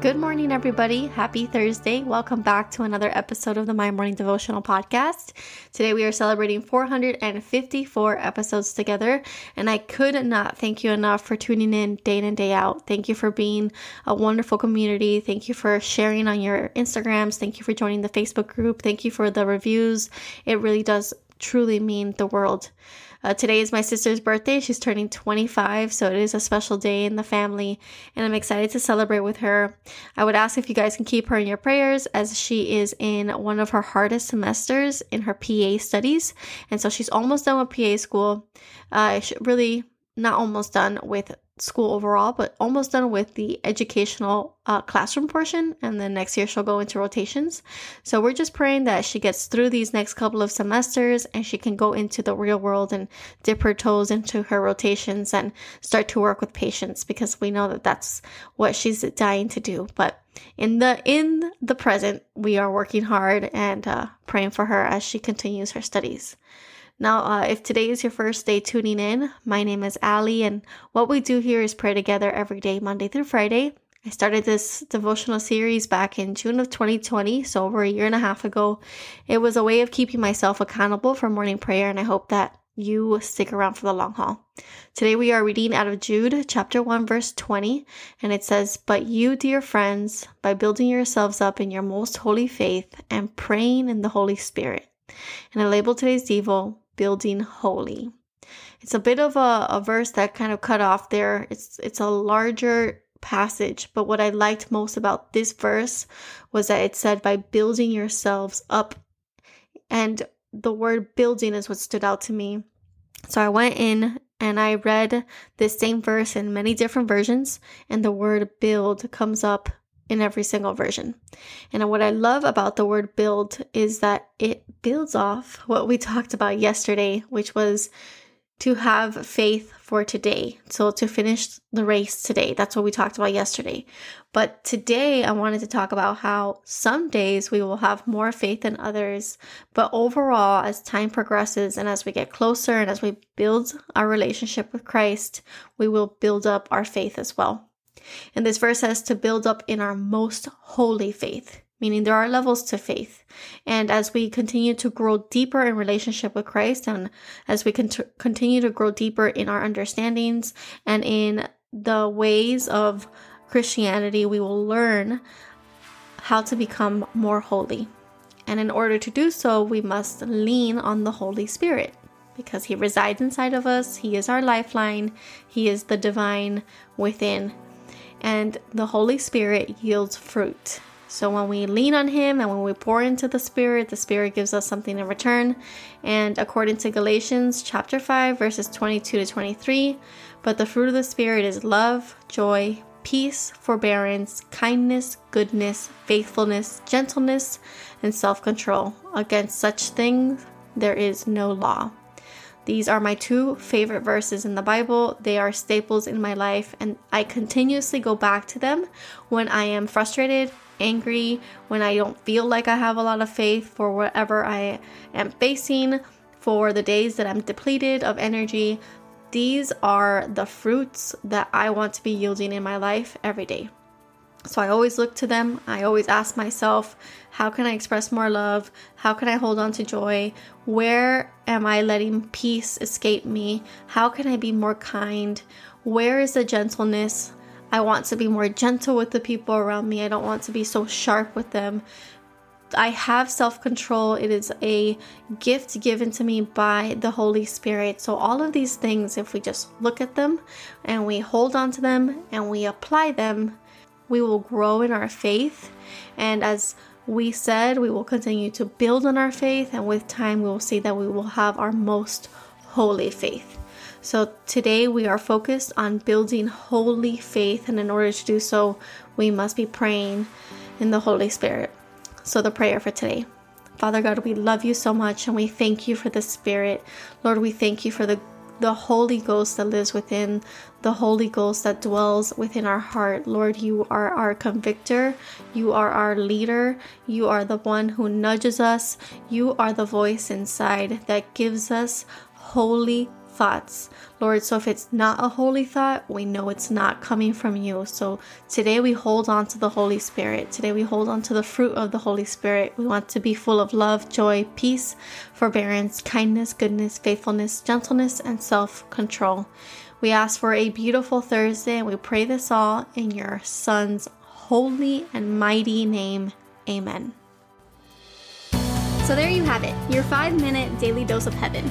Good morning, everybody. Happy Thursday. Welcome back to another episode of the My Morning Devotional Podcast. Today we are celebrating 454 episodes together, and I could not thank you enough for tuning in day in and day out. Thank you for being a wonderful community. Thank you for sharing on your Instagrams. Thank you for joining the Facebook group. Thank you for the reviews. It really does truly mean the world. Uh, today is my sister's birthday. She's turning 25, so it is a special day in the family, and I'm excited to celebrate with her. I would ask if you guys can keep her in your prayers as she is in one of her hardest semesters in her PA studies, and so she's almost done with PA school. Uh, really not almost done with school overall, but almost done with the educational uh, classroom portion. And then next year she'll go into rotations. So we're just praying that she gets through these next couple of semesters and she can go into the real world and dip her toes into her rotations and start to work with patients because we know that that's what she's dying to do. But in the in the present, we are working hard and uh, praying for her as she continues her studies. Now, uh, if today is your first day tuning in, my name is Ali, and what we do here is pray together every day, Monday through Friday. I started this devotional series back in June of 2020, so over a year and a half ago. It was a way of keeping myself accountable for morning prayer, and I hope that you stick around for the long haul. Today we are reading out of Jude chapter 1 verse 20 and it says, "But you, dear friends, by building yourselves up in your most holy faith and praying in the Holy Spirit." And I labeled today's devo building holy. It's a bit of a, a verse that kind of cut off there. It's it's a larger passage, but what I liked most about this verse was that it said by building yourselves up. And the word building is what stood out to me. So I went in and I read this same verse in many different versions, and the word build comes up in every single version. And what I love about the word build is that it builds off what we talked about yesterday, which was to have faith for today. So to finish the race today. That's what we talked about yesterday. But today I wanted to talk about how some days we will have more faith than others. But overall, as time progresses and as we get closer and as we build our relationship with Christ, we will build up our faith as well. And this verse says to build up in our most holy faith, meaning there are levels to faith. And as we continue to grow deeper in relationship with Christ and as we cont- continue to grow deeper in our understandings and in the ways of Christianity, we will learn how to become more holy. And in order to do so, we must lean on the Holy Spirit because He resides inside of us. He is our lifeline, He is the divine within and the Holy Spirit yields fruit. So when we lean on Him and when we pour into the Spirit, the Spirit gives us something in return. And according to Galatians chapter 5, verses 22 to 23, but the fruit of the Spirit is love, joy, peace, forbearance, kindness, goodness, faithfulness, gentleness, and self control. Against such things there is no law. These are my two favorite verses in the Bible. They are staples in my life, and I continuously go back to them when I am frustrated, angry, when I don't feel like I have a lot of faith for whatever I am facing, for the days that I'm depleted of energy. These are the fruits that I want to be yielding in my life every day. So I always look to them. I always ask myself, how can I express more love? How can I hold on to joy? Where am I letting peace escape me? How can I be more kind? Where is the gentleness? I want to be more gentle with the people around me. I don't want to be so sharp with them. I have self control. It is a gift given to me by the Holy Spirit. So, all of these things, if we just look at them and we hold on to them and we apply them, we will grow in our faith. And as we said, we will continue to build on our faith, and with time, we will see that we will have our most holy faith. So today we are focused on building holy faith, and in order to do so, we must be praying in the Holy Spirit. So, the prayer for today. Father God, we love you so much and we thank you for the Spirit. Lord, we thank you for the the Holy Ghost that lives within, the Holy Ghost that dwells within our heart. Lord, you are our convictor, you are our leader, you are the one who nudges us, you are the voice inside that gives us holy thoughts. Lord, so if it's not a holy thought, we know it's not coming from you. So today we hold on to the Holy Spirit. Today we hold on to the fruit of the Holy Spirit. We want to be full of love, joy, peace, forbearance, kindness, goodness, faithfulness, gentleness, and self control. We ask for a beautiful Thursday and we pray this all in your Son's holy and mighty name. Amen. So there you have it, your five minute daily dose of heaven.